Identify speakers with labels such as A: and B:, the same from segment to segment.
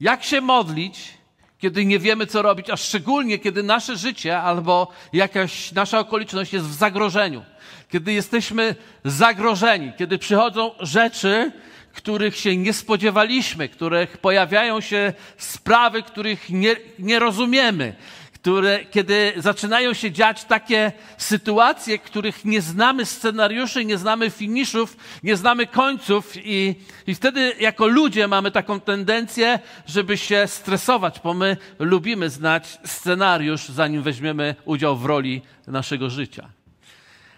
A: Jak się modlić, kiedy nie wiemy, co robić, a szczególnie kiedy nasze życie albo jakaś nasza okoliczność jest w zagrożeniu, kiedy jesteśmy zagrożeni, kiedy przychodzą rzeczy, których się nie spodziewaliśmy, których pojawiają się sprawy, których nie, nie rozumiemy, które, kiedy zaczynają się dziać takie sytuacje, których nie znamy scenariuszy, nie znamy finiszów, nie znamy końców, i, i wtedy jako ludzie mamy taką tendencję, żeby się stresować, bo my lubimy znać scenariusz, zanim weźmiemy udział w roli naszego życia.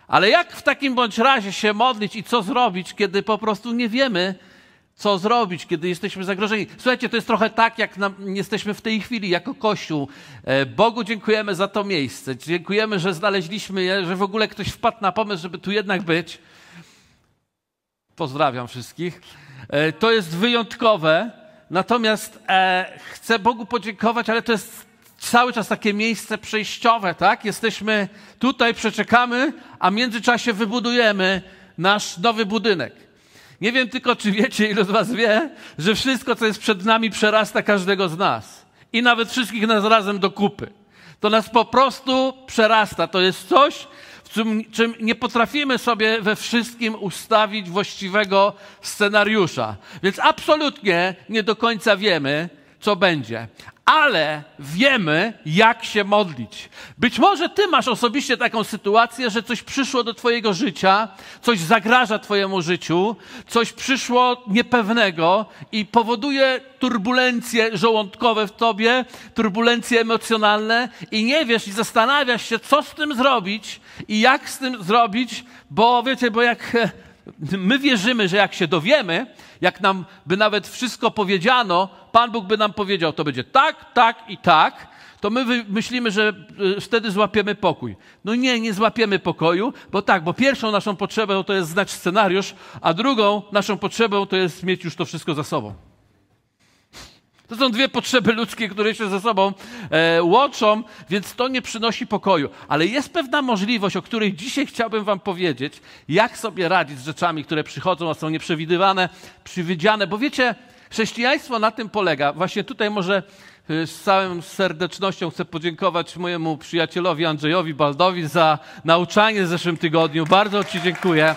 A: Ale jak w takim bądź razie się modlić i co zrobić, kiedy po prostu nie wiemy, co zrobić, kiedy jesteśmy zagrożeni. Słuchajcie, to jest trochę tak, jak nam, jesteśmy w tej chwili jako Kościół. E, Bogu dziękujemy za to miejsce. Dziękujemy, że znaleźliśmy je, że w ogóle ktoś wpadł na pomysł, żeby tu jednak być. Pozdrawiam wszystkich. E, to jest wyjątkowe. Natomiast e, chcę Bogu podziękować, ale to jest cały czas takie miejsce przejściowe, tak? Jesteśmy tutaj, przeczekamy, a w międzyczasie wybudujemy nasz nowy budynek. Nie wiem tylko, czy wiecie, ilu z was wie, że wszystko, co jest przed nami, przerasta każdego z nas. I nawet wszystkich nas razem do kupy. To nas po prostu przerasta. To jest coś, w czym, czym nie potrafimy sobie we wszystkim ustawić właściwego scenariusza. Więc absolutnie nie do końca wiemy, co będzie ale wiemy, jak się modlić. Być może ty masz osobiście taką sytuację, że coś przyszło do twojego życia, coś zagraża twojemu życiu, coś przyszło niepewnego i powoduje turbulencje żołądkowe w tobie, turbulencje emocjonalne i nie wiesz i zastanawiasz się, co z tym zrobić i jak z tym zrobić, bo wiecie, bo jak my wierzymy, że jak się dowiemy, jak nam by nawet wszystko powiedziano, Pan Bóg by nam powiedział, to będzie tak, tak i tak, to my myślimy, że y, wtedy złapiemy pokój. No nie, nie złapiemy pokoju, bo tak, bo pierwszą naszą potrzebą to jest znać scenariusz, a drugą naszą potrzebą to jest mieć już to wszystko za sobą. To są dwie potrzeby ludzkie, które się ze sobą e, łączą, więc to nie przynosi pokoju. Ale jest pewna możliwość, o której dzisiaj chciałbym Wam powiedzieć, jak sobie radzić z rzeczami, które przychodzą, a są nieprzewidywane, przewidziane. Bo wiecie, chrześcijaństwo na tym polega. Właśnie tutaj może e, z całą serdecznością chcę podziękować mojemu przyjacielowi Andrzejowi Baldowi za nauczanie w zeszłym tygodniu. Bardzo Ci dziękuję.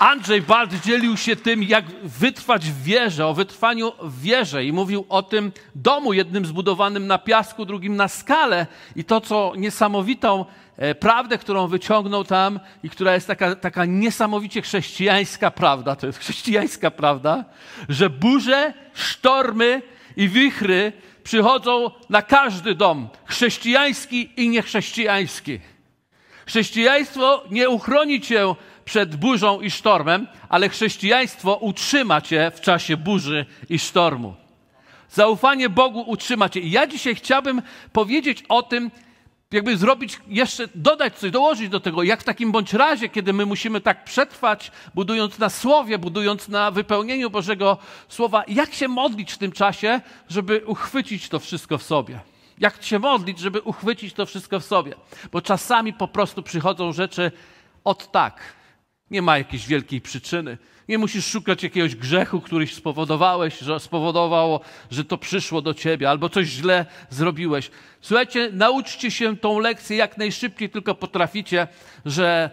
A: Andrzej Bald dzielił się tym, jak wytrwać w wierze, o wytrwaniu w wierze i mówił o tym domu, jednym zbudowanym na piasku, drugim na skale i to, co niesamowitą e, prawdę, którą wyciągnął tam i która jest taka, taka niesamowicie chrześcijańska prawda, to jest chrześcijańska prawda, że burze, sztormy i wichry przychodzą na każdy dom, chrześcijański i niechrześcijański. Chrześcijaństwo nie uchroni cię przed burzą i sztormem, ale chrześcijaństwo utrzyma cię w czasie burzy i sztormu. Zaufanie Bogu utrzyma cię. I ja dzisiaj chciałbym powiedzieć o tym, jakby zrobić jeszcze, dodać coś, dołożyć do tego, jak w takim bądź razie, kiedy my musimy tak przetrwać, budując na słowie, budując na wypełnieniu Bożego Słowa, jak się modlić w tym czasie, żeby uchwycić to wszystko w sobie. Jak się modlić, żeby uchwycić to wszystko w sobie. Bo czasami po prostu przychodzą rzeczy od tak, nie ma jakiejś wielkiej przyczyny. Nie musisz szukać jakiegoś grzechu, któryś spowodowałeś, że spowodowało, że to przyszło do ciebie, albo coś źle zrobiłeś. Słuchajcie, nauczcie się tą lekcję jak najszybciej tylko potraficie, że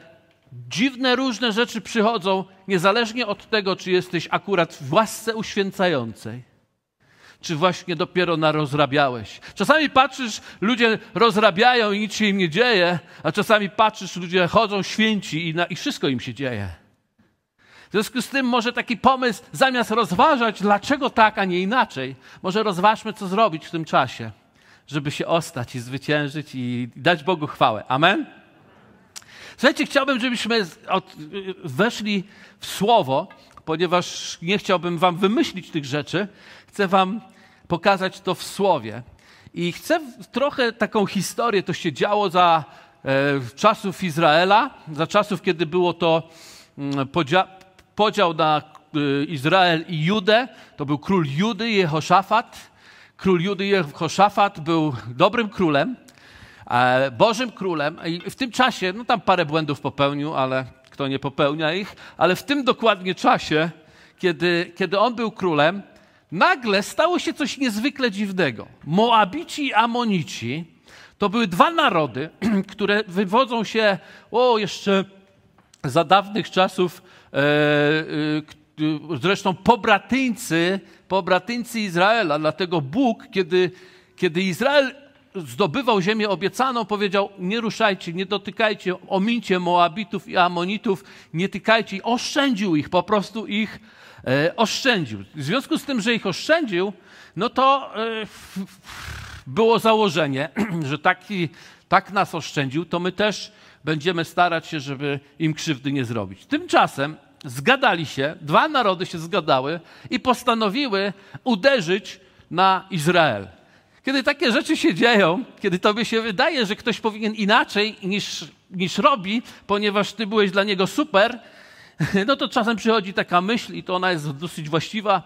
A: dziwne różne rzeczy przychodzą, niezależnie od tego, czy jesteś akurat w łasce uświęcającej czy właśnie dopiero narozrabiałeś. Czasami patrzysz, ludzie rozrabiają i nic się im nie dzieje, a czasami patrzysz, ludzie chodzą święci i, na, i wszystko im się dzieje. W związku z tym może taki pomysł, zamiast rozważać, dlaczego tak, a nie inaczej, może rozważmy, co zrobić w tym czasie, żeby się ostać i zwyciężyć i dać Bogu chwałę. Amen? Słuchajcie, chciałbym, żebyśmy od, weszli w słowo, ponieważ nie chciałbym wam wymyślić tych rzeczy, chcę wam pokazać to w słowie. I chcę trochę taką historię, to się działo za e, czasów Izraela, za czasów, kiedy było to mm, podzia podział na e, Izrael i Judę. To był król Judy, Jehoszafat. Król Judy, Jehoszafat był dobrym królem, e, Bożym królem. I w tym czasie, no tam parę błędów popełnił, ale kto nie popełnia ich, ale w tym dokładnie czasie kiedy, kiedy on był królem, nagle stało się coś niezwykle dziwnego. Moabici i Amonici to były dwa narody, które wywodzą się, o, jeszcze za dawnych czasów, e, e, zresztą pobratyńcy, pobratyńcy Izraela. Dlatego Bóg, kiedy, kiedy Izrael zdobywał ziemię obiecaną, powiedział: Nie ruszajcie, nie dotykajcie, omincie Moabitów i Amonitów, nie tykajcie. Oszczędził ich, po prostu ich e, oszczędził. W związku z tym, że ich oszczędził, no to e, było założenie, że taki, tak nas oszczędził, to my też będziemy starać się, żeby im krzywdy nie zrobić. Tymczasem zgadali się, dwa narody się zgadały i postanowiły uderzyć na Izrael. Kiedy takie rzeczy się dzieją, kiedy tobie się wydaje, że ktoś powinien inaczej niż, niż robi, ponieważ ty byłeś dla niego super, no to czasem przychodzi taka myśl i to ona jest dosyć właściwa.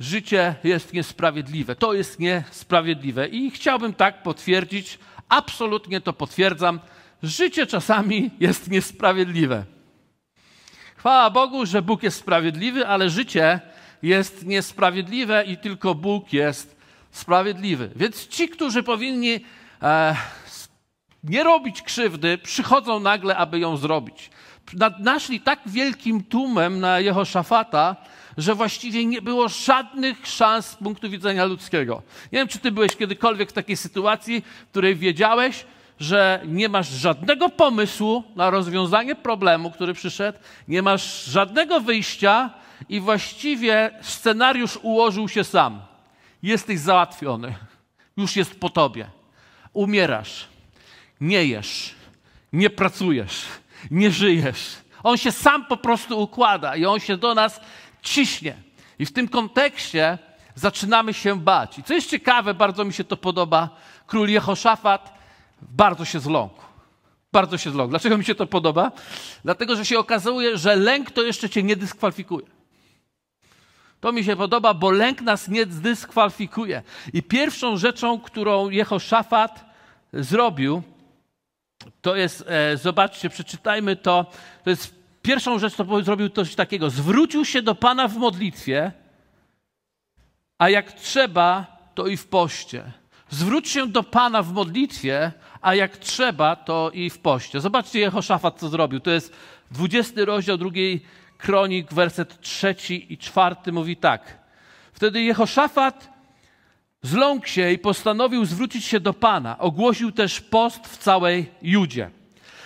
A: Życie jest niesprawiedliwe. To jest niesprawiedliwe. I chciałbym tak potwierdzić, absolutnie to potwierdzam. Życie czasami jest niesprawiedliwe. Chwała Bogu, że Bóg jest sprawiedliwy, ale życie jest niesprawiedliwe i tylko Bóg jest sprawiedliwy. Więc ci, którzy powinni e, nie robić krzywdy, przychodzą nagle, aby ją zrobić. Naszli tak wielkim tłumem na Jehoszafata, że właściwie nie było żadnych szans z punktu widzenia ludzkiego. Nie wiem, czy ty byłeś kiedykolwiek w takiej sytuacji, w której wiedziałeś, że nie masz żadnego pomysłu na rozwiązanie problemu, który przyszedł, nie masz żadnego wyjścia i właściwie scenariusz ułożył się sam jesteś załatwiony. Już jest po tobie. Umierasz, nie jesz, nie pracujesz, nie żyjesz. On się sam po prostu układa i on się do nas ciśnie. I w tym kontekście zaczynamy się bać. I co jest ciekawe, bardzo mi się to podoba, król Jehoszafat bardzo się zląkł. Bardzo się zląkł. Dlaczego mi się to podoba? Dlatego, że się okazuje, że lęk to jeszcze cię nie dyskwalifikuje. To mi się podoba, bo lęk nas nie zdyskwalifikuje. I pierwszą rzeczą, którą Jehoszafat zrobił, to jest, e, zobaczcie, przeczytajmy to, to jest pierwszą rzecz, co zrobił coś takiego. Zwrócił się do Pana w modlitwie, a jak trzeba, to i w poście. Zwróć się do Pana w modlitwie, a jak trzeba, to i w poście. Zobaczcie Jehoszafat, co zrobił. To jest 20 rozdział drugiej Kronik, werset trzeci i czwarty mówi tak. Wtedy Jehoszafat zląkł się i postanowił zwrócić się do Pana. Ogłosił też post w całej Judzie.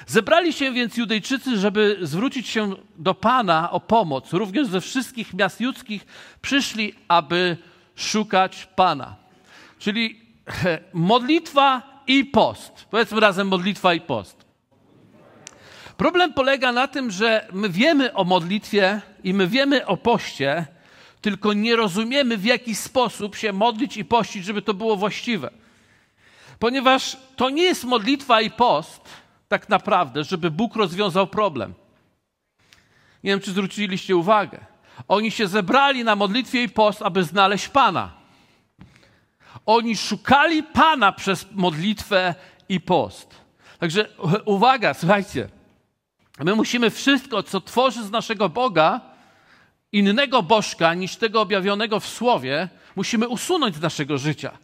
A: Zebrali się więc Judejczycy, żeby zwrócić się do Pana o pomoc. Również ze wszystkich miast judzkich przyszli, aby szukać Pana. Czyli modlitwa i post. Powiedzmy razem modlitwa i post. Problem polega na tym, że my wiemy o modlitwie i my wiemy o poście, tylko nie rozumiemy, w jaki sposób się modlić i pościć, żeby to było właściwe. Ponieważ to nie jest modlitwa i post, tak naprawdę, żeby Bóg rozwiązał problem. Nie wiem, czy zwróciliście uwagę. Oni się zebrali na modlitwie i post, aby znaleźć Pana. Oni szukali Pana przez modlitwę i post. Także uwaga, słuchajcie. My musimy wszystko, co tworzy z naszego Boga, innego bożka niż tego objawionego w Słowie, musimy usunąć z naszego życia.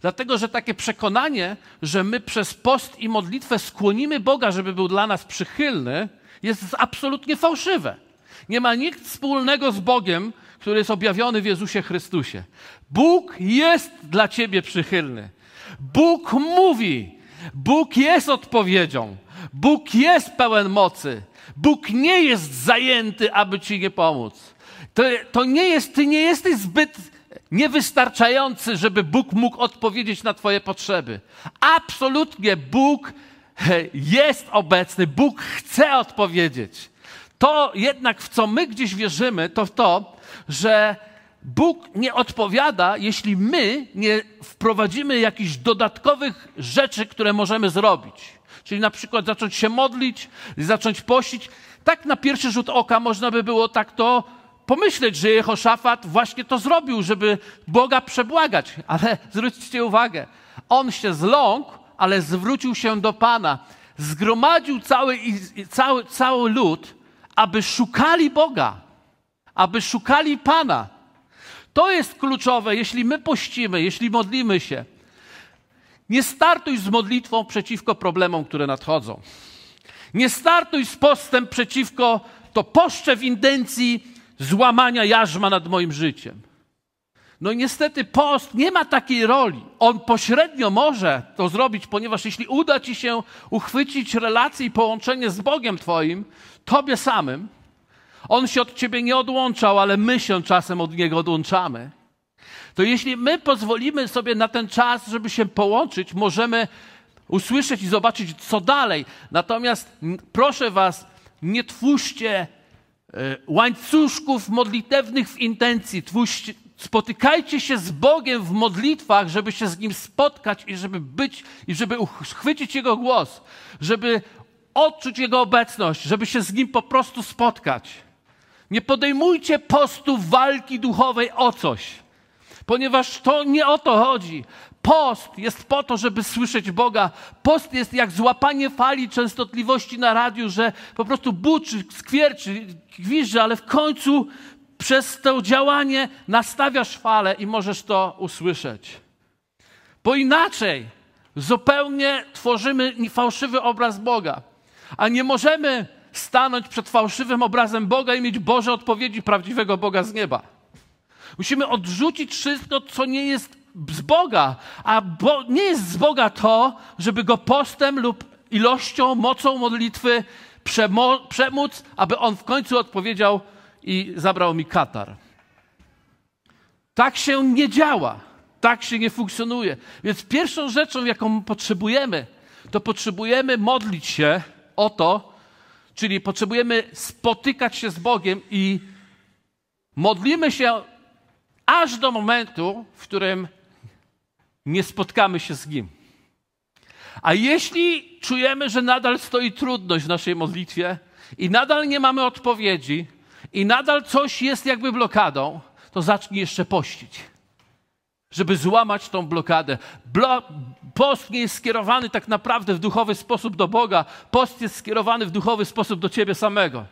A: Dlatego, że takie przekonanie, że my przez post i modlitwę skłonimy Boga, żeby był dla nas przychylny, jest absolutnie fałszywe. Nie ma nic wspólnego z Bogiem, który jest objawiony w Jezusie Chrystusie. Bóg jest dla ciebie przychylny. Bóg mówi. Bóg jest odpowiedzią. Bóg jest pełen mocy. Bóg nie jest zajęty, aby ci nie pomóc. To, to nie jest, ty nie jesteś zbyt niewystarczający, żeby Bóg mógł odpowiedzieć na Twoje potrzeby. Absolutnie Bóg jest obecny, Bóg chce odpowiedzieć. To jednak, w co my gdzieś wierzymy, to w to, że Bóg nie odpowiada, jeśli my nie wprowadzimy jakichś dodatkowych rzeczy, które możemy zrobić. Czyli na przykład zacząć się modlić, zacząć pościć. Tak na pierwszy rzut oka można by było tak to pomyśleć, że Jehoszafat właśnie to zrobił, żeby Boga przebłagać. Ale zwróćcie uwagę, on się zląkł, ale zwrócił się do Pana. Zgromadził cały, cały, cały lud, aby szukali Boga aby szukali Pana. To jest kluczowe, jeśli my pościmy, jeśli modlimy się. Nie startuj z modlitwą przeciwko problemom, które nadchodzą. Nie startuj z postem przeciwko to poszcze w intencji złamania jarzma nad moim życiem. No niestety post nie ma takiej roli. On pośrednio może to zrobić, ponieważ jeśli uda ci się uchwycić relację i połączenie z Bogiem Twoim, Tobie samym, On się od Ciebie nie odłączał, ale my się czasem od Niego odłączamy. To jeśli my pozwolimy sobie na ten czas, żeby się połączyć, możemy usłyszeć i zobaczyć, co dalej. Natomiast proszę Was, nie twórzcie e, łańcuszków modlitewnych w intencji. Twórzcie, spotykajcie się z Bogiem w modlitwach, żeby się z Nim spotkać i żeby być, i żeby uchwycić Jego głos, żeby odczuć Jego obecność, żeby się z Nim po prostu spotkać. Nie podejmujcie postu walki duchowej o coś, ponieważ to nie o to chodzi. Post jest po to, żeby słyszeć Boga. Post jest jak złapanie fali częstotliwości na radiu, że po prostu buczy, skwierczy, gwizdże, ale w końcu przez to działanie nastawiasz falę i możesz to usłyszeć. Bo inaczej zupełnie tworzymy fałszywy obraz Boga, a nie możemy stanąć przed fałszywym obrazem Boga i mieć Boże odpowiedzi prawdziwego Boga z nieba. Musimy odrzucić wszystko, co nie jest z Boga, a bo, nie jest z Boga to, żeby go postem lub ilością, mocą modlitwy przemo, przemóc, aby on w końcu odpowiedział i zabrał mi katar. Tak się nie działa, tak się nie funkcjonuje. Więc pierwszą rzeczą, jaką potrzebujemy, to potrzebujemy modlić się o to, czyli potrzebujemy spotykać się z Bogiem i modlimy się aż do momentu, w którym nie spotkamy się z Nim. A jeśli czujemy, że nadal stoi trudność w naszej modlitwie i nadal nie mamy odpowiedzi, i nadal coś jest jakby blokadą, to zacznij jeszcze pościć, żeby złamać tą blokadę. Blo post nie jest skierowany tak naprawdę w duchowy sposób do Boga, post jest skierowany w duchowy sposób do ciebie samego.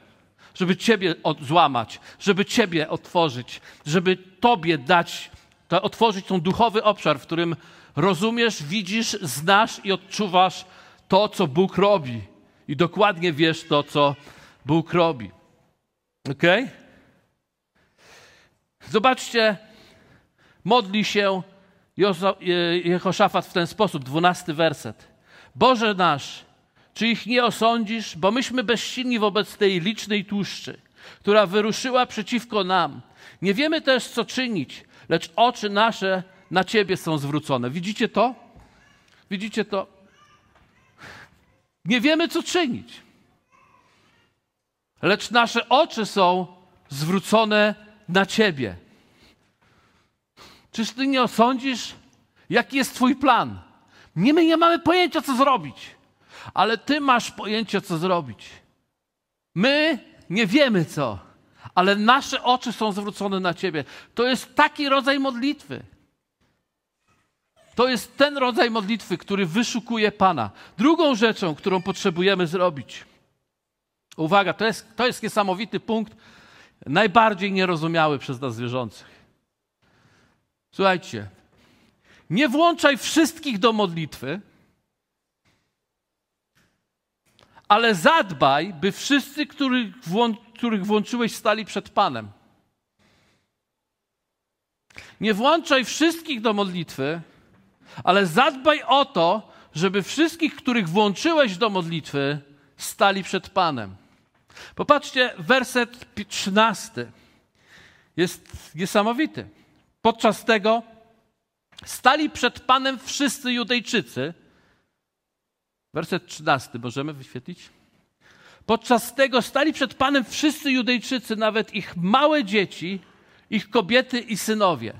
A: Żeby ciebie złamać, żeby ciebie otworzyć, żeby tobie dać, to otworzyć ten duchowy obszar, w którym rozumiesz, widzisz, znasz i odczuwasz to, co Bóg robi. I dokładnie wiesz to, co Bóg robi. Ok? Zobaczcie, modli się Jehoszafat w ten sposób, dwunasty werset. Boże nasz, czy ich nie osądzisz, bo myśmy bezsilni wobec tej licznej tłuszczy, która wyruszyła przeciwko nam. Nie wiemy też, co czynić, lecz oczy nasze na Ciebie są zwrócone. Widzicie to? Widzicie to? Nie wiemy, co czynić lecz nasze oczy są zwrócone na Ciebie. Czyż Ty nie osądzisz, jaki jest Twój plan? Nie, my nie mamy pojęcia, co zrobić, ale Ty masz pojęcie, co zrobić. My nie wiemy co, ale nasze oczy są zwrócone na Ciebie. To jest taki rodzaj modlitwy. To jest ten rodzaj modlitwy, który wyszukuje Pana. Drugą rzeczą, którą potrzebujemy zrobić, Uwaga, to jest, to jest niesamowity punkt, najbardziej nierozumiały przez nas wierzących. Słuchajcie, nie włączaj wszystkich do modlitwy, ale zadbaj, by wszyscy, których, których włączyłeś, stali przed Panem. Nie włączaj wszystkich do modlitwy, ale zadbaj o to, żeby wszystkich, których włączyłeś do modlitwy, stali przed Panem. Popatrzcie, werset 13 jest niesamowity. Podczas tego stali przed Panem wszyscy Judejczycy. Werset 13 możemy wyświetlić? Podczas tego stali przed Panem wszyscy Judejczycy, nawet ich małe dzieci, ich kobiety i synowie.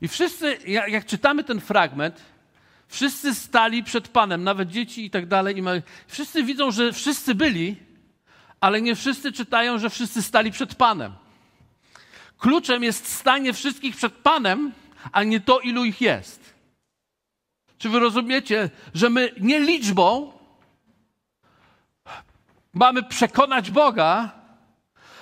A: I wszyscy, jak, czytamy ten fragment, wszyscy stali przed Panem, nawet dzieci i tak dalej. I wszyscy widzą, że wszyscy byli, ale nie wszyscy czytają, że wszyscy stali przed Panem. Kluczem jest stanie wszystkich przed Panem, a nie to, ilu ich jest. Czy wy rozumiecie, że my nie liczbą mamy przekonać Boga,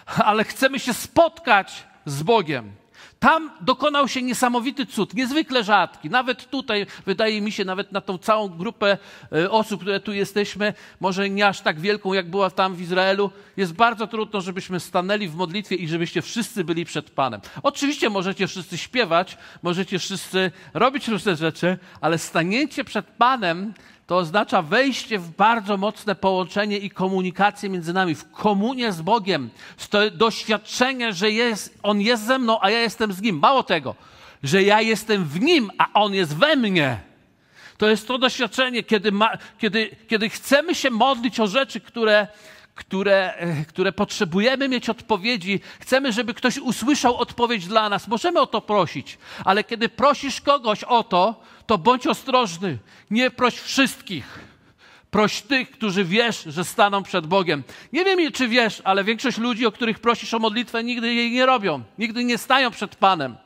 A: ale chcemy się spotkać z Bogiem. Tam dokonał się niesamowity cud, niezwykle rzadki. Nawet tutaj, wydaje mi się, nawet na tą całą grupę e, osób, które tu jesteśmy, może nie aż tak wielką, jak była tam w Izraelu, jest bardzo trudno, żebyśmy stanęli w modlitwie i żebyście wszyscy byli przed Panem. Oczywiście możecie wszyscy śpiewać, możecie wszyscy robić różne rzeczy, ale staniecie przed Panem to oznacza wejście w bardzo mocne połączenie i komunikację między nami, w komunię z Bogiem, to doświadczenie, że jest, On jest ze mną, a ja jestem z Nim. Mało tego, że ja jestem w Nim, a On jest we mnie. To jest to doświadczenie, kiedy, ma, kiedy, kiedy chcemy się modlić o rzeczy, które, które, e, które potrzebujemy mieć odpowiedzi, chcemy, żeby ktoś usłyszał odpowiedź dla nas. Możemy o to prosić, ale kiedy prosisz kogoś o to, to bądź ostrożny. Nie proś wszystkich. Proś tych, którzy wiesz, że staną przed Bogiem. Nie wiem, czy wiesz, ale większość ludzi, o których prosisz o modlitwę, nigdy jej nie robią. Nigdy nie stają przed Panem.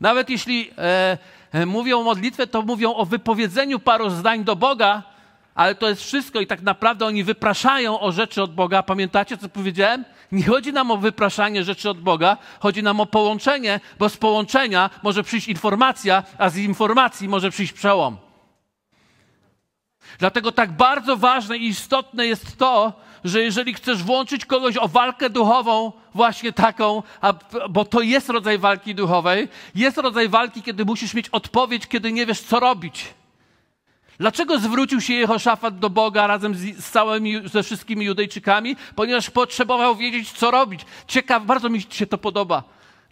A: Nawet jeśli e, e, mówią o modlitwę, to mówią o wypowiedzeniu paru zdań do Boga, ale to jest wszystko i tak naprawdę oni wypraszają o rzeczy od Boga. Pamiętacie, co powiedziałem? Nie chodzi nam o wypraszanie rzeczy od Boga, chodzi nam o połączenie, bo z połączenia może przyjść informacja, a z informacji może przyjść przełom. Dlatego tak bardzo ważne i istotne jest to, że jeżeli chcesz włączyć kogoś o walkę duchową, właśnie taką, a, bo to jest rodzaj walki duchowej, jest rodzaj walki, kiedy musisz mieć odpowiedź, kiedy nie wiesz, co robić. Dlaczego zwrócił się Jehoszafat do Boga razem z, z całymi, ze wszystkimi Judejczykami? Ponieważ potrzebował wiedzieć, co robić. Ciekaw, bardzo mi się to podoba.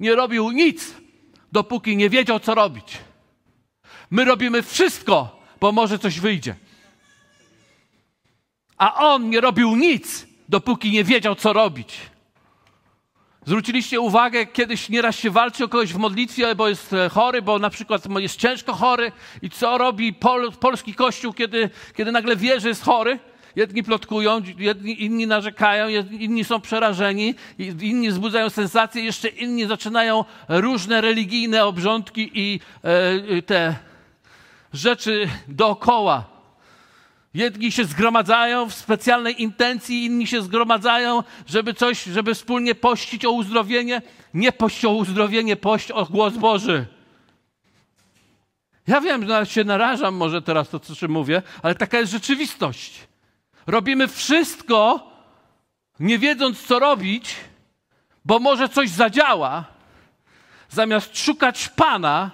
A: Nie robił nic, dopóki nie wiedział, co robić. My robimy wszystko, bo może coś wyjdzie. A on nie robił nic, dopóki nie wiedział, co robić. Zwróciliście uwagę, kiedyś nieraz się walczy o kogoś w modlitwie, bo jest e, chory, bo na przykład jest ciężko chory i co robi pol, polski kościół, kiedy, kiedy nagle wie, że jest chory? Jedni plotkują, jedni, inni narzekają, inni są przerażeni, inni wzbudzają sensacje, jeszcze inni zaczynają różne religijne obrządki i e, te rzeczy dookoła Jedni się zgromadzają w specjalnej intencji, inni się zgromadzają, żeby coś, żeby wspólnie pościć o uzdrowienie. Nie pość o uzdrowienie, pość o głos Boży. Ja wiem, że się narażam może teraz to, co mówię, ale taka jest rzeczywistość. Robimy wszystko, nie wiedząc, co robić, bo może coś zadziała, zamiast szukać Pana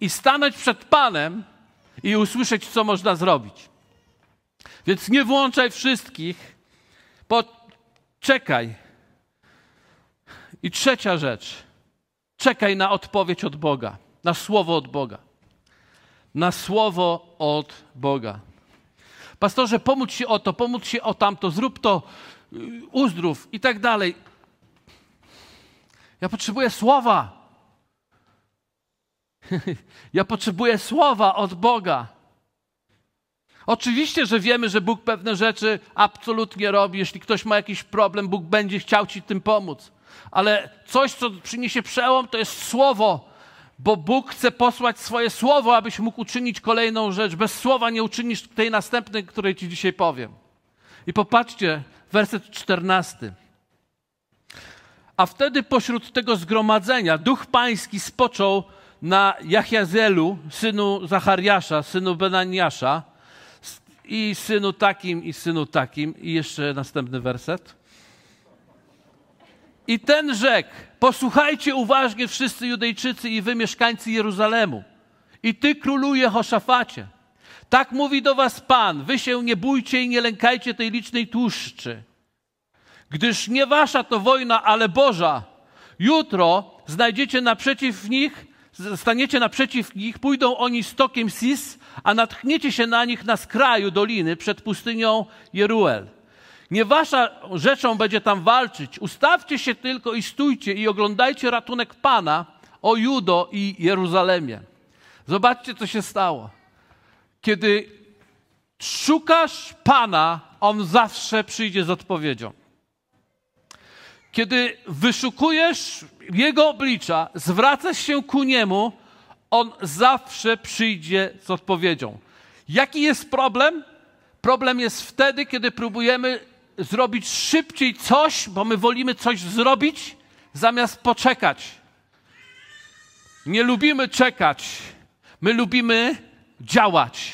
A: i stanąć przed Panem i usłyszeć, co można zrobić. Więc nie włączaj wszystkich, czekaj. I trzecia rzecz. Czekaj na odpowiedź od Boga, na słowo od Boga. Na słowo od Boga. Pastorze, pomóż się o to, pomóż się o tamto, zrób to, y, uzdrów i tak dalej. Ja potrzebuję słowa. ja potrzebuję słowa od Boga. Oczywiście, że wiemy, że Bóg pewne rzeczy absolutnie robi. Jeśli ktoś ma jakiś problem, Bóg będzie chciał ci tym pomóc. Ale coś, co przyniesie przełom, to jest słowo, bo Bóg chce posłać swoje słowo, abyś mógł uczynić kolejną rzecz. Bez słowa nie uczynisz tej następnej, której ci dzisiaj powiem. I popatrzcie, werset czternasty. A wtedy pośród tego zgromadzenia duch pański spoczął na Jachiazelu, synu Zachariasza, synu Benaniasza, i synu takim, i synu takim. I jeszcze następny werset. I ten rzekł, posłuchajcie uważnie wszyscy Judejczycy i wy mieszkańcy Jeruzalemu. I ty królu Jehoszafacie. Tak mówi do was Pan, wy się nie bójcie i nie lękajcie tej licznej tłuszczy. Gdyż nie wasza to wojna, ale Boża. Jutro znajdziecie naprzeciw nich staniecie naprzeciw nich, pójdą oni stokiem Sis, a natchniecie się na nich na skraju doliny przed pustynią Jeruel. Nie wasza rzeczą będzie tam walczyć. Ustawcie się tylko i stójcie i oglądajcie ratunek Pana o Judo i Jeruzalemie. Zobaczcie, co się stało. Kiedy szukasz Pana, On zawsze przyjdzie z odpowiedzią. Kiedy wyszukujesz Jego oblicza, zwracasz się ku Niemu, On zawsze przyjdzie z odpowiedzią. Jaki jest problem? Problem jest wtedy, kiedy próbujemy zrobić szybciej coś, bo my wolimy coś zrobić, zamiast poczekać. Nie lubimy czekać, my lubimy działać.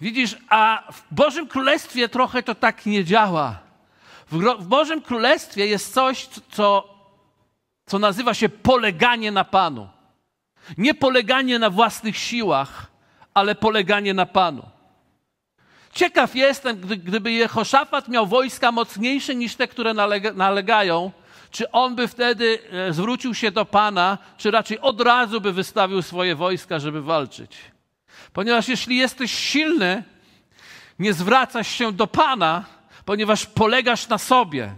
A: Widzisz, a w Bożym Królestwie trochę to tak nie działa. W, Bożym Królestwie jest coś, co, co nazywa się poleganie na Panu. Nie poleganie na własnych siłach, ale poleganie na Panu. Ciekaw jestem, gdy, gdyby Jehoszafat miał wojska mocniejsze niż te, które nalega, nalegają, czy on by wtedy e, zwrócił się do Pana, czy raczej od razu by wystawił swoje wojska, żeby walczyć. Ponieważ jeśli jesteś silny, nie zwracasz się do Pana, ponieważ polegasz na sobie.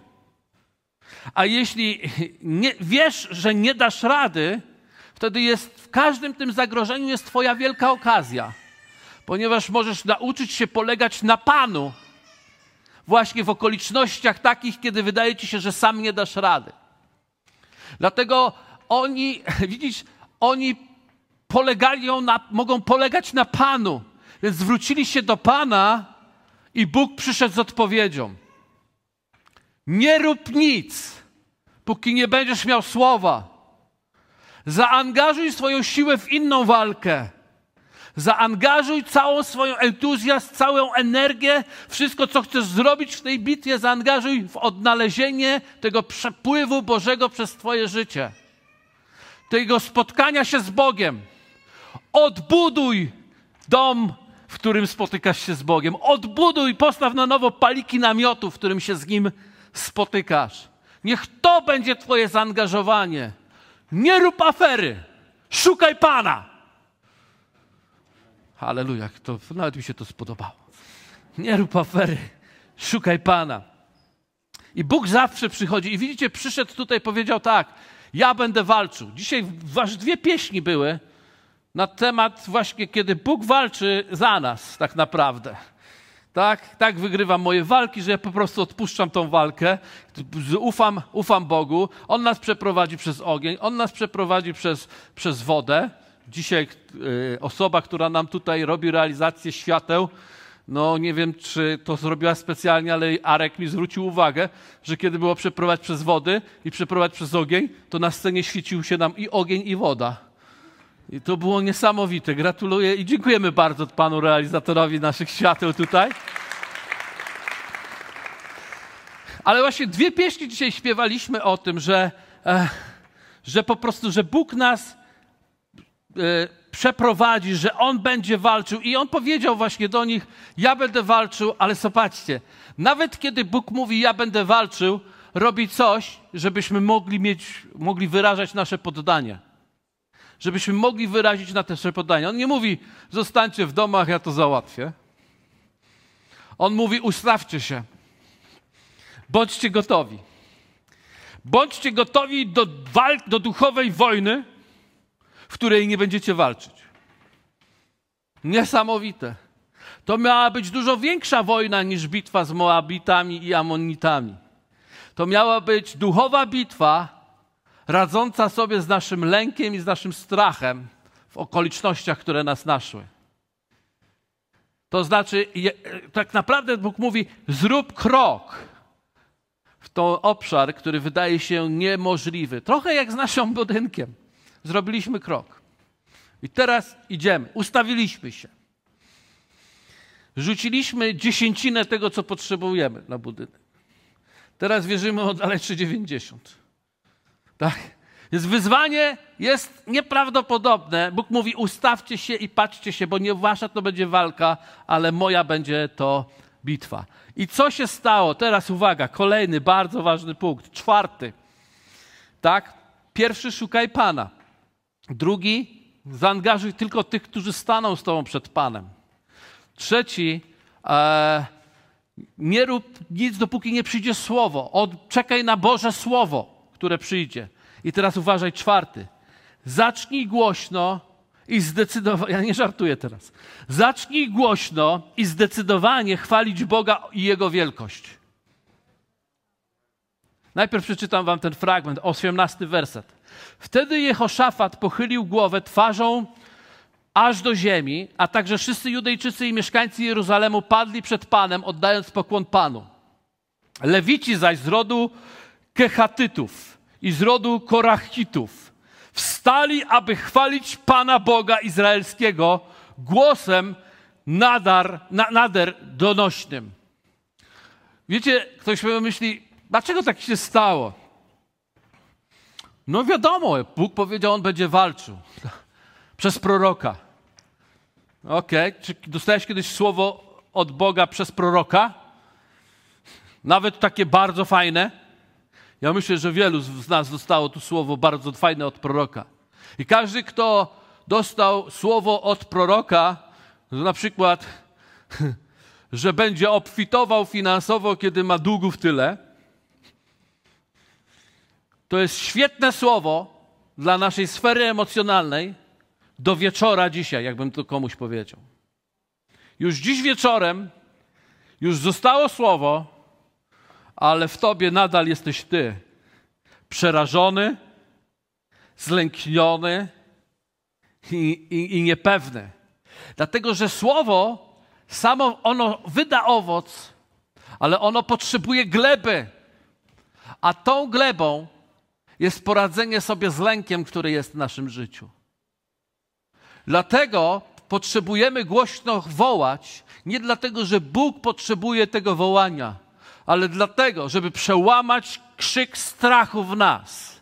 A: A jeśli nie, wiesz, że nie dasz rady, wtedy jest w każdym tym zagrożeniu jest Twoja wielka okazja, ponieważ możesz nauczyć się polegać na Panu, właśnie w okolicznościach takich, kiedy wydaje Ci się, że sam nie dasz rady. Dlatego oni, widzisz, oni polegali na, mogą polegać na Panu, więc zwrócili się do Pana i Bóg przyszedł z odpowiedzią. Nie rób nic, póki nie będziesz miał słowa. Zaangażuj swoją siłę w inną walkę. Zaangażuj całą swoją entuzjazm, całą energię, wszystko, co chcesz zrobić w tej bitwie, zaangażuj w odnalezienie tego przepływu Bożego przez Twoje życie. Tego spotkania się z Bogiem. Odbuduj dom, w którym spotykasz się z Bogiem. Odbuduj, postaw na nowo paliki namiotu, w którym się z Nim spotykasz. Niech to będzie Twoje zaangażowanie. Nie rób afery. Szukaj Pana. Halleluja, to, nawet mi się to spodobało. Nie rób afery. Szukaj Pana. I Bóg zawsze przychodzi. I widzicie, przyszedł tutaj, powiedział tak, ja będę walczył. Dzisiaj wasz dwie pieśni były na temat właśnie, kiedy Bóg walczy za nas tak naprawdę. Tak, tak wygrywam moje walki, że ja po prostu odpuszczam tą walkę, ufam, ufam Bogu. On nas przeprowadzi przez ogień, On nas przeprowadzi przez, przez wodę. Dzisiaj y, osoba, która nam tutaj robi realizację świateł, no nie wiem, czy to zrobiła specjalnie, ale Arek mi zwrócił uwagę, że kiedy było przeprowadzić przez wody i przeprowadzić przez ogień, to na scenie świecił się nam i ogień, i woda. I to było niesamowite. Gratuluję i dziękujemy bardzo panu realizatorowi naszych świateł tutaj. Ale właśnie dwie pieśni dzisiaj śpiewaliśmy o tym, że, e, że po prostu, że Bóg nas e, przeprowadzi, że On będzie walczył. I On powiedział właśnie do nich, ja będę walczył, ale zobaczcie, nawet kiedy Bóg mówi, ja będę walczył, robi coś, żebyśmy mogli mieć, mogli wyrażać nasze poddanie żebyśmy mogli wyrazić na nasze podanie. On nie mówi, zostańcie w domach, ja to załatwię. On mówi, ustawcie się. Bądźcie gotowi. Bądźcie gotowi do, walk, do duchowej wojny, w której nie będziecie walczyć. Niesamowite. To miała być dużo większa wojna niż bitwa z Moabitami i Amonitami. To miała być duchowa bitwa, radząca sobie z naszym lękiem i z naszym strachem w okolicznościach, które nas naszły. To znaczy, tak naprawdę Bóg mówi: zrób krok w ten obszar, który wydaje się niemożliwy. Trochę jak z naszym budynkiem. Zrobiliśmy krok. I teraz idziemy. Ustawiliśmy się. Rzuciliśmy dziesięcinę tego, co potrzebujemy na budynek. Teraz wierzymy o dalej 90. Tak? Więc wyzwanie jest nieprawdopodobne. Bóg mówi: ustawcie się i patrzcie się, bo nie wasza to będzie walka, ale moja będzie to bitwa. I co się stało? Teraz uwaga, kolejny bardzo ważny punkt. Czwarty. Tak? Pierwszy szukaj Pana. Drugi zaangażuj tylko tych, którzy staną z Tobą przed Panem. Trzeci e, nie rób nic, dopóki nie przyjdzie słowo. Od, czekaj na Boże Słowo które przyjdzie. I teraz uważaj, czwarty. Zacznij głośno i zdecydowanie, ja nie żartuję teraz. Zacznij głośno i zdecydowanie chwalić Boga i Jego wielkość. Najpierw przeczytam wam ten fragment, 18 werset. Wtedy Jehoszafat pochylił głowę twarzą aż do ziemi, a także wszyscy Judejczycy i mieszkańcy Jeruzalemu padli przed Panem, oddając pokłon Panu. Lewici zaś z rodu Kechatytów i z rodu Korachitów wstali, aby chwalić Pana Boga Izraelskiego głosem nadar, na, nader donośnym. Wiecie, ktoś myśli, dlaczego tak się stało? No wiadomo, Bóg powiedział, on będzie walczył przez proroka. Okej, okay. czy dostałeś kiedyś słowo od Boga przez proroka? Nawet takie bardzo fajne. Ja myślę, że wielu z nas dostało tu słowo bardzo fajne od proroka. I każdy, kto dostał słowo od proroka, na przykład, że będzie obfitował finansowo, kiedy ma długów tyle, to jest świetne słowo dla naszej sfery emocjonalnej do wieczora dzisiaj, jakbym to komuś powiedział. Już dziś wieczorem już zostało słowo, ale w tobie nadal jesteś ty. Przerażony, zlękniony i, i, i niepewny. Dlatego, że słowo samo ono wyda owoc, ale ono potrzebuje gleby. A tą glebą jest poradzenie sobie z lękiem, który jest w naszym życiu. Dlatego potrzebujemy głośno wołać, nie dlatego, że Bóg potrzebuje tego wołania, ale dlatego, żeby przełamać krzyk strachu w nas,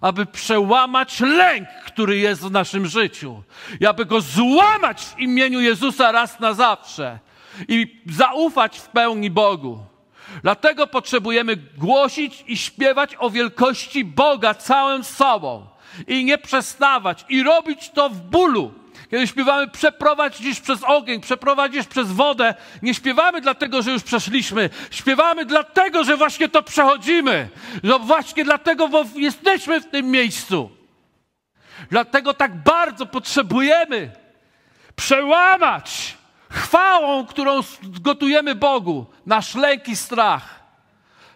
A: aby przełamać lęk, który jest w naszym życiu, i aby go złamać w imieniu Jezusa raz na zawsze i zaufać w pełni Bogu. Dlatego potrzebujemy głosić i śpiewać o wielkości Boga całym sobą i nie przestawać i robić to w bólu. Kiedy śpiewamy przeprowadzisz przez ogień, przeprowadzisz przez wodę, nie śpiewamy dlatego, że już przeszliśmy. Śpiewamy dlatego, że właśnie to przechodzimy. Że właśnie dlatego, bo jesteśmy w tym miejscu. Dlatego tak bardzo potrzebujemy przełamać chwałą, którą gotujemy Bogu, nasz lęk i strach.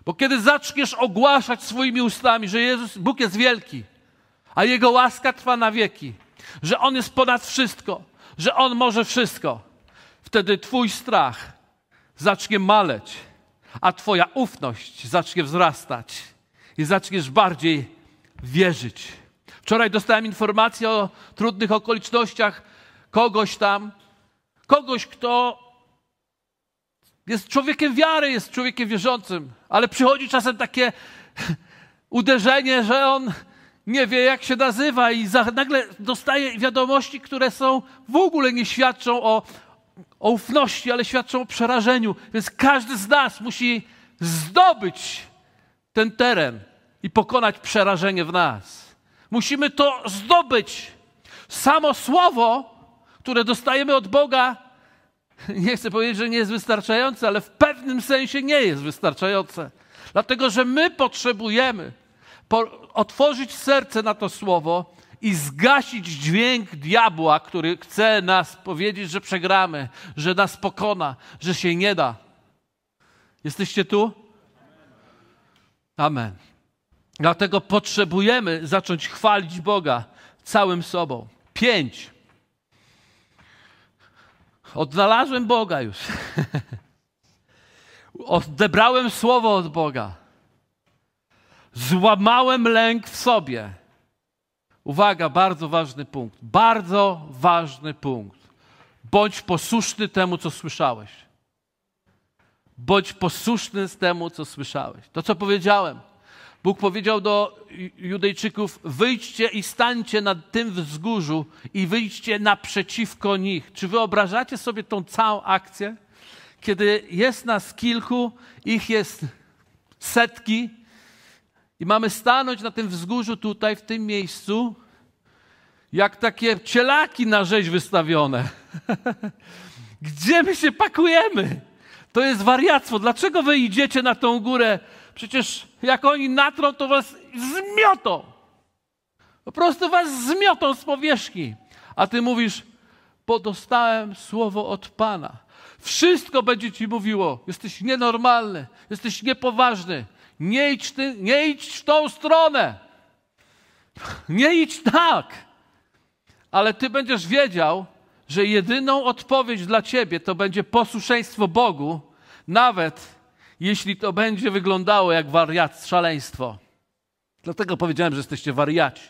A: Bo kiedy zaczniesz ogłaszać swoimi ustami, że Jezus, Bóg jest wielki, a Jego łaska trwa na wieki, że On jest ponad wszystko, że On może wszystko, wtedy Twój strach zacznie maleć, a Twoja ufność zacznie wzrastać i zaczniesz bardziej wierzyć. Wczoraj dostałem informację o trudnych okolicznościach kogoś tam, kogoś, kto jest człowiekiem wiary, jest człowiekiem wierzącym, ale przychodzi czasem takie uderzenie, że on nie wie, jak się nazywa, i za, nagle dostaje wiadomości, które są w ogóle nie świadczą o, o ufności, ale świadczą o przerażeniu. Więc każdy z nas musi zdobyć ten teren i pokonać przerażenie w nas. Musimy to zdobyć. Samo słowo, które dostajemy od Boga, nie chcę powiedzieć, że nie jest wystarczające, ale w pewnym sensie nie jest wystarczające. Dlatego, że my potrzebujemy otworzyć serce na to słowo i zgasić dźwięk diabła, który chce nas powiedzieć, że przegramy, że nas pokona, że się nie da. Jesteście tu? Amen. Dlatego potrzebujemy zacząć chwalić Boga całym sobą. Pięć. Odnalazłem Boga już. Odebrałem słowo od Boga. Złamałem lęk w sobie. Uwaga, bardzo ważny punkt. Bardzo ważny punkt. Bądź posłuszny temu, co słyszałeś. Bądź posłuszny z temu, co słyszałeś. To, co powiedziałem. Bóg powiedział do Judejczyków: wyjdźcie i stańcie na tym wzgórzu i wyjdźcie naprzeciwko nich. Czy wyobrażacie sobie tą całą akcję? Kiedy jest nas kilku, ich jest setki, i mamy stanąć na tym wzgórzu tutaj, w tym miejscu, jak takie cielaki na rzeź wystawione. Gdzie my się pakujemy? To jest wariactwo. Dlaczego wy idziecie na tą górę? Przecież jak oni natrą, to was zmiotą. Po prostu was zmiotą z powierzchni. A ty mówisz, bo dostałem słowo od Pana. Wszystko będzie ci mówiło. Jesteś nienormalny, jesteś niepoważny, nie idź, ty, nie idź w tą stronę. Nie idź tak. Ale ty będziesz wiedział, że jedyną odpowiedź dla ciebie to będzie posłuszeństwo Bogu, nawet jeśli to będzie wyglądało jak wariat, szaleństwo. Dlatego powiedziałem, że jesteście wariaci.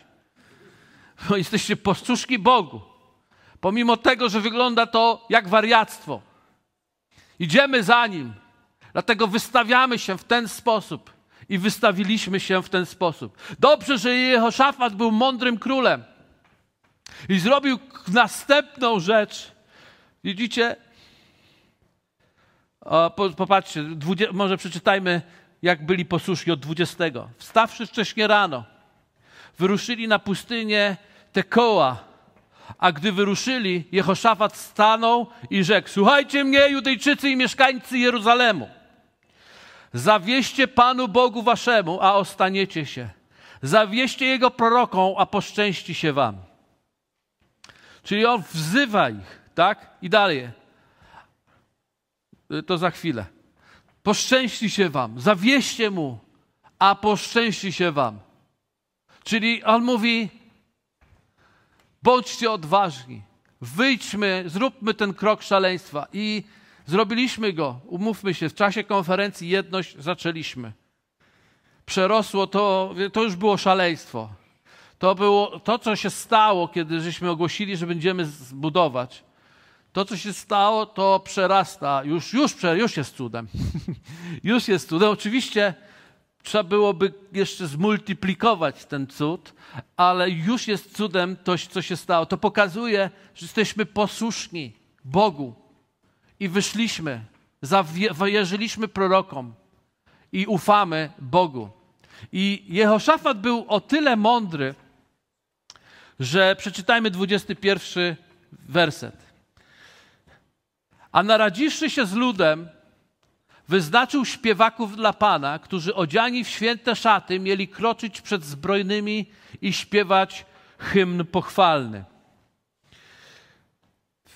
A: Bo jesteście posłuszki Bogu. Pomimo tego, że wygląda to jak wariactwo. Idziemy za Nim. Dlatego wystawiamy się w ten sposób. I wystawiliśmy się w ten sposób. Dobrze, że Jehoszafat był mądrym królem. I zrobił następną rzecz. Widzicie? O, popatrzcie, może przeczytajmy, jak byli posłuszni od 20. Wstawszy wcześnie rano, wyruszyli na pustynię Tekoa, a gdy wyruszyli, Jehoszafat stanął i rzekł: Słuchajcie mnie, Judejczycy i mieszkańcy Jeruzalemu. Zawieście Panu Bogu waszemu, a ostaniecie się. Zawieście Jego prorokom, a poszczęści się wam. Czyli on wzywa ich, tak? I dalej. To za chwilę. Poszczęści się wam, zawieście mu, a poszczęści się wam. Czyli on mówi, bądźcie odważni, wyjdźmy, zróbmy ten krok szaleństwa. I zrobiliśmy go, umówmy się, w czasie konferencji jedność zaczęliśmy. Przerosło to, to już było szaleństwo. To było to, co się stało, kiedy żeśmy ogłosili, że będziemy zbudować. To, co się stało, to przerasta, już, już, już jest cudem. już jest cudem. Oczywiście trzeba byłoby jeszcze zmultiplikować ten cud, ale już jest cudem to, co się stało. To pokazuje, że jesteśmy posłuszni Bogu i wyszliśmy, zawierzyliśmy prorokom i ufamy Bogu. I Jehoszafat był o tyle mądry, że przeczytajmy 21 werset. A naradziwszy się z ludem, wyznaczył śpiewaków dla Pana, którzy odziani w święte szaty mieli kroczyć przed zbrojnymi i śpiewać hymn pochwalny.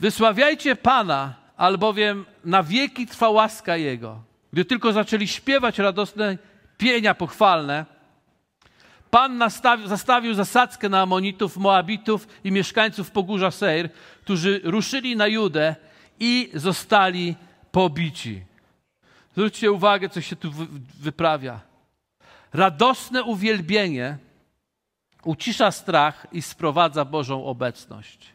A: Wysławiajcie Pana, albowiem na wieki trwa łaska Jego. Gdy tylko zaczęli śpiewać radosne pienia pochwalne, Pan nastawił, zastawił zasadzkę na Amonitów, Moabitów i mieszkańców Pogórza Seir, którzy ruszyli na Judę i zostali pobici. Zwróćcie uwagę, co się tu wyprawia. Radosne uwielbienie ucisza strach i sprowadza Bożą obecność.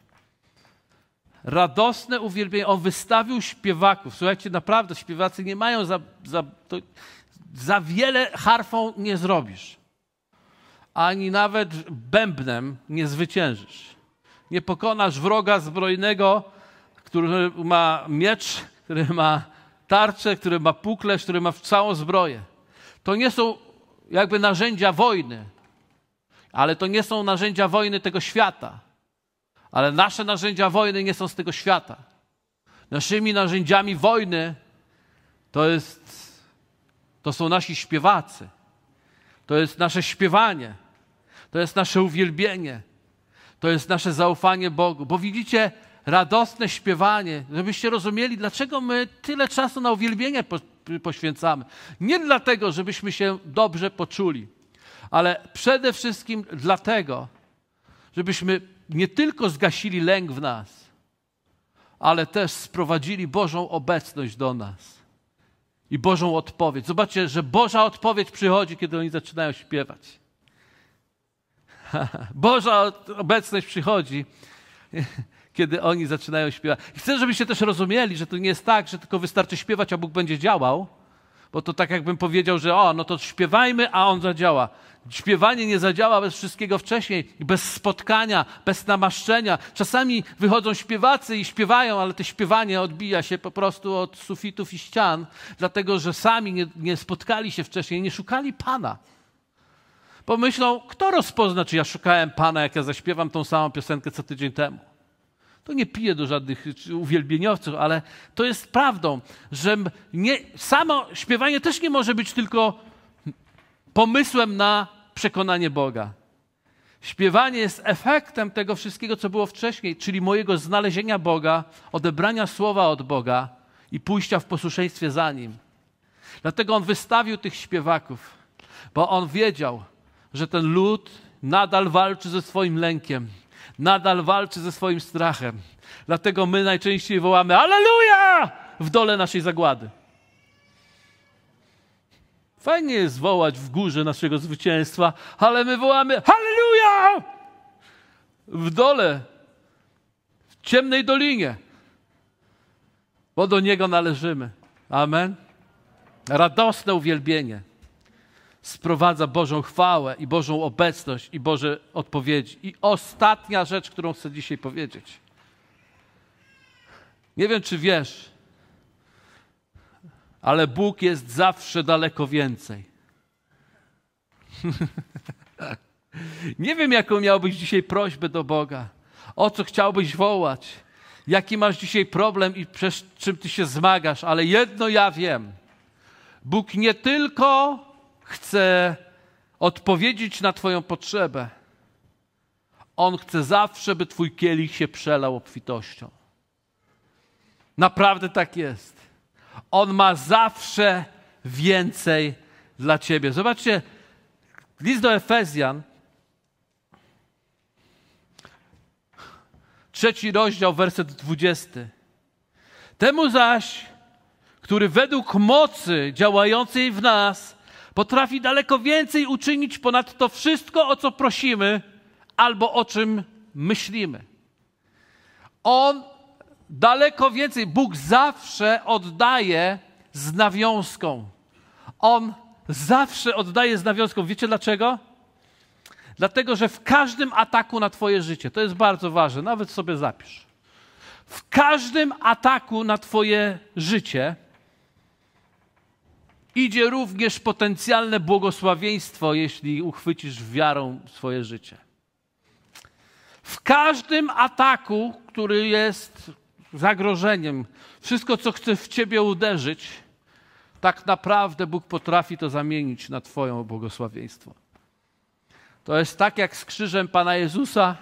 A: Radosne uwielbienie. On wystawił śpiewaków. Słuchajcie, naprawdę śpiewacy nie mają za, za, to, za wiele harfą nie zrobisz. Ani nawet bębnem nie zwyciężysz. Nie pokonasz wroga zbrojnego, który ma miecz, który ma tarczę, który ma puklerz, który ma całą zbroję. To nie są jakby narzędzia wojny, ale to nie są narzędzia wojny tego świata. Ale nasze narzędzia wojny nie są z tego świata. Naszymi narzędziami wojny to jest, to są nasi śpiewacy. To jest nasze śpiewanie. To jest nasze uwielbienie. To jest nasze zaufanie Bogu. Bo widzicie, radosne śpiewanie, żebyście rozumieli, dlaczego my tyle czasu na uwielbienie poświęcamy. Nie dlatego, żebyśmy się dobrze poczuli, ale przede wszystkim dlatego, żebyśmy nie tylko zgasili lęk w nas, ale też sprowadzili Bożą obecność do nas i Bożą odpowiedź. Zobaczcie, że Boża odpowiedź przychodzi, kiedy oni zaczynają śpiewać. Boża obecność przychodzi, kiedy oni zaczynają śpiewać. chcę, żebyście też rozumieli, że to nie jest tak, że tylko wystarczy śpiewać, a Bóg będzie działał, bo to tak jakbym powiedział, że o, no to śpiewajmy, a On zadziała. Śpiewanie nie zadziała bez wszystkiego wcześniej, bez spotkania, bez namaszczenia. Czasami wychodzą śpiewacy i śpiewają, ale to śpiewanie odbija się po prostu od sufitów i ścian, dlatego że sami nie, nie spotkali się wcześniej, nie szukali Pana. Pomyślą, kto rozpozna, czy ja szukałem Pana, jak ja zaśpiewam tą samą piosenkę co tydzień temu. To nie piję do żadnych uwielbieniowców, ale to jest prawdą, że nie, samo śpiewanie też nie może być tylko pomysłem na przekonanie Boga. Śpiewanie jest efektem tego wszystkiego, co było wcześniej, czyli mojego znalezienia Boga, odebrania słowa od Boga i pójścia w posłuszeństwie za Nim. Dlatego On wystawił tych śpiewaków, bo On wiedział, że ten lud nadal walczy ze swoim lękiem, nadal walczy ze swoim strachem. Dlatego my najczęściej wołamy Aleluja! w dole naszej zagłady. Fajnie jest wołać w górze naszego zwycięstwa, ale my wołamy Halleluja! W dole, w ciemnej dolinie, bo do Niego należymy. Amen. Radosne uwielbienie sprowadza Bożą chwałę i Bożą obecność i Boże odpowiedzi. I ostatnia rzecz, którą chcę dzisiaj powiedzieć. Nie wiem, czy wiesz, ale Bóg jest zawsze daleko więcej. Nie wiem, jaką miałbyś dzisiaj prośbę do Boga, o co chciałbyś wołać, jaki masz dzisiaj problem i przez czym ty się zmagasz, ale jedno ja wiem. Bóg nie tylko chce odpowiedzieć na Twoją potrzebę, On chce zawsze, by Twój kielich się przelał obfitością. Naprawdę tak jest. On ma zawsze więcej dla ciebie. Zobaczcie, list do Efezjan, trzeci rozdział, werset dwudziesty. Temu zaś, który według mocy działającej w nas potrafi daleko więcej uczynić ponad to wszystko, o co prosimy albo o czym myślimy. On daleko więcej. Bóg zawsze oddaje z nawiązką. On zawsze oddaje z nawiązką. Wiecie dlaczego? Dlatego, że w każdym ataku na Twoje życie, to jest bardzo ważne, nawet sobie zapisz. W każdym ataku na Twoje życie idzie również potencjalne błogosławieństwo, jeśli uchwycisz wiarą swoje życie. W każdym ataku, który jest zagrożeniem, wszystko, co chce w ciebie uderzyć, tak naprawdę Bóg potrafi to zamienić na Twoją błogosławieństwo. To jest tak jak z krzyżem Pana Jezusa,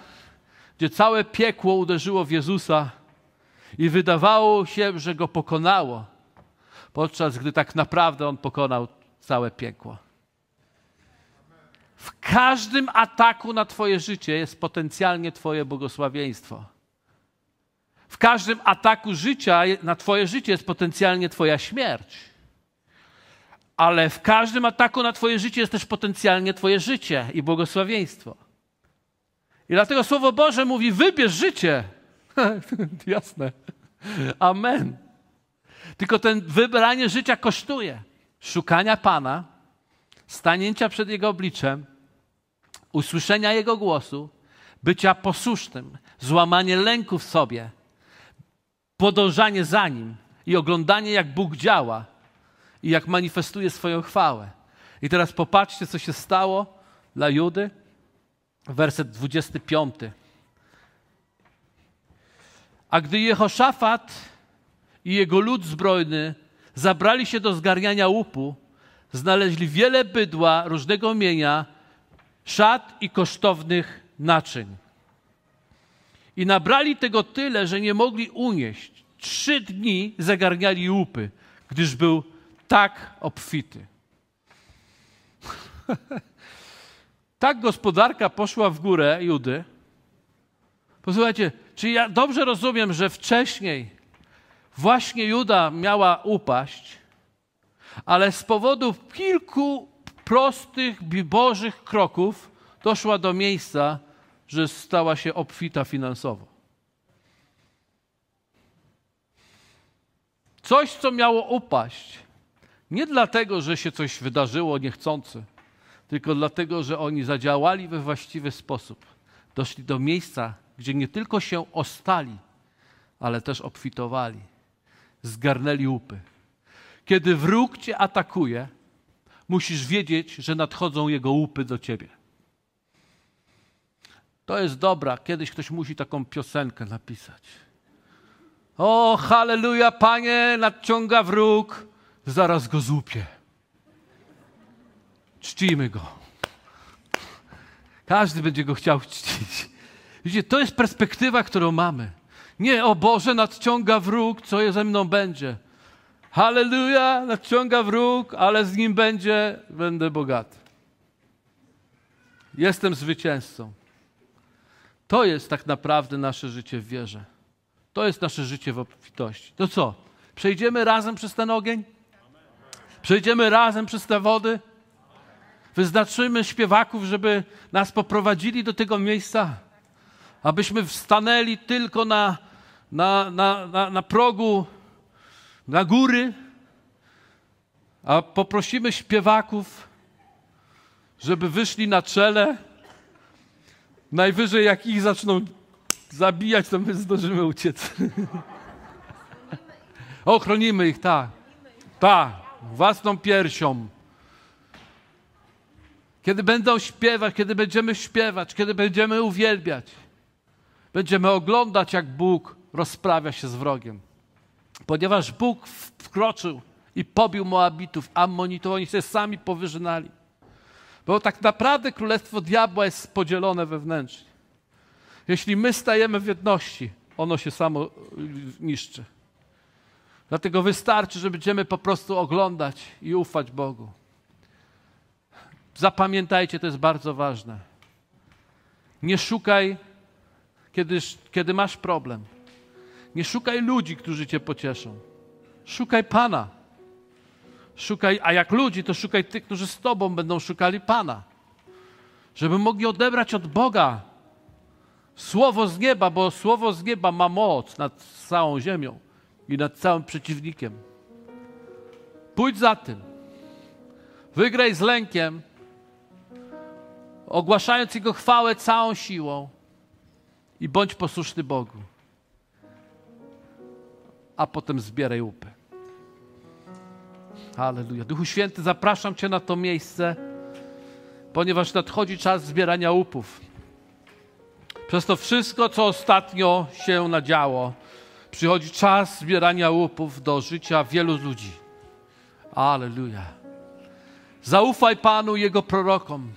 A: gdzie całe piekło uderzyło w Jezusa i wydawało się, że go pokonało, podczas gdy tak naprawdę on pokonał całe piekło. W każdym ataku na Twoje życie jest potencjalnie Twoje błogosławieństwo. W każdym ataku życia na Twoje życie jest potencjalnie Twoja śmierć. Ale w każdym ataku na Twoje życie jest też potencjalnie Twoje życie i błogosławieństwo. I dlatego Słowo Boże mówi: wybierz życie. Jasne. Amen. Tylko ten wybranie życia kosztuje. Szukania Pana, stanięcia przed Jego obliczem, usłyszenia Jego głosu, bycia posłusznym, złamanie lęku w sobie, podążanie za Nim i oglądanie, jak Bóg działa i jak manifestuje swoją chwałę. I teraz popatrzcie, co się stało dla Judy. Werset 25. A gdy Jehoszafat i jego lud zbrojny zabrali się do zgarniania łupu, znaleźli wiele bydła różnego mienia, szat i kosztownych naczyń. I nabrali tego tyle, że nie mogli unieść. Trzy dni zagarniali łupy, gdyż był tak obfity. tak gospodarka poszła w górę Judy. Posłuchajcie, czy ja dobrze rozumiem, że wcześniej właśnie Juda miała upaść, ale z powodu kilku prostych, bożych kroków doszła do miejsca, że stała się obfita finansowo. Coś, co miało upaść, nie dlatego, że się coś wydarzyło niechcący, tylko dlatego, że oni zadziałali we właściwy sposób. Doszli do miejsca, gdzie nie tylko się ostali, ale też obfitowali. Zgarnęli łupy. Kiedy wróg cię atakuje, musisz wiedzieć, że nadchodzą jego łupy do ciebie. To jest dobra. Kiedyś ktoś musi taką piosenkę napisać. O, halleluja, Panie, nadciąga wróg, zaraz go złupie. Czcimy go. Każdy będzie go chciał czcić. Widzicie, to jest perspektywa, którą mamy. Nie, o Boże, nadciąga wróg, co ze mną będzie. Halleluja, nadciąga wróg, ale z nim będzie, będę bogaty. Jestem zwycięzcą. To jest tak naprawdę nasze życie w wierze. To jest nasze życie w obfitości. To co? Przejdziemy razem przez ten ogień? Przejdziemy razem przez te wody. Wyznaczymy śpiewaków, żeby nas poprowadzili do tego miejsca, abyśmy wstanęli tylko na, na, na, na, na progu, na góry, a poprosimy śpiewaków, żeby wyszli na czele. Najwyżej, jak ich zaczną zabijać, to my zdążymy uciec. Ochronimy ich, tak. Tak, własną piersią. Kiedy będą śpiewać, kiedy będziemy śpiewać, kiedy będziemy uwielbiać, będziemy oglądać, jak Bóg rozprawia się z wrogiem. Ponieważ Bóg wkroczył i pobił Moabitów, Ammonitów, oni się sami powyżynali. Bo tak naprawdę królestwo diabła jest podzielone wewnętrznie. Jeśli my stajemy w jedności, ono się samo niszczy. Dlatego wystarczy, że będziemy po prostu oglądać i ufać Bogu. Zapamiętajcie, to jest bardzo ważne. Nie szukaj, kiedy, kiedy masz problem. Nie szukaj ludzi, którzy cię pocieszą. Szukaj Pana. Szukaj, a jak ludzi, to szukaj tych, którzy z Tobą będą szukali Pana. Żeby mogli odebrać od Boga słowo z nieba, bo słowo z nieba ma moc nad całą ziemią i nad całym przeciwnikiem. Pójdź za tym. Wygraj z lękiem, ogłaszając Jego chwałę całą siłą i bądź posłuszny Bogu. A potem zbieraj łupy. Halleluja. Duchu Święty, zapraszam Cię na to miejsce, ponieważ nadchodzi czas zbierania łupów. Przez to wszystko, co ostatnio się nadziało, przychodzi czas zbierania łupów do życia wielu ludzi. Aleluja. Zaufaj Panu i Jego prorokom.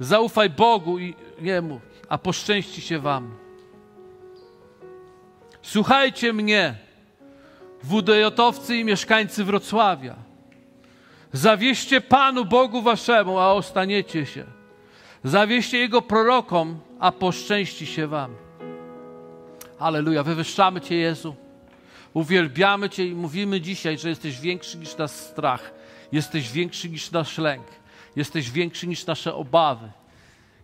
A: Zaufaj Bogu i Jemu, a poszczęści się Wam. Słuchajcie mnie, wudejotowcy i mieszkańcy Wrocławia. Zawieście Panu Bogu Waszemu, a ostaniecie się. Zawieście Jego prorokom, a poszczęści się Wam. Aleluja, wywyższamy Cię, Jezu. Uwielbiamy Cię i mówimy dzisiaj, że jesteś większy niż nasz strach. Jesteś większy niż nasz lęk. Jesteś większy niż nasze obawy.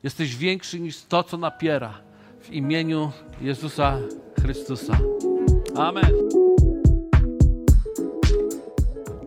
A: Jesteś większy niż to, co napiera. W imieniu Jezusa Chrystusa. Amen.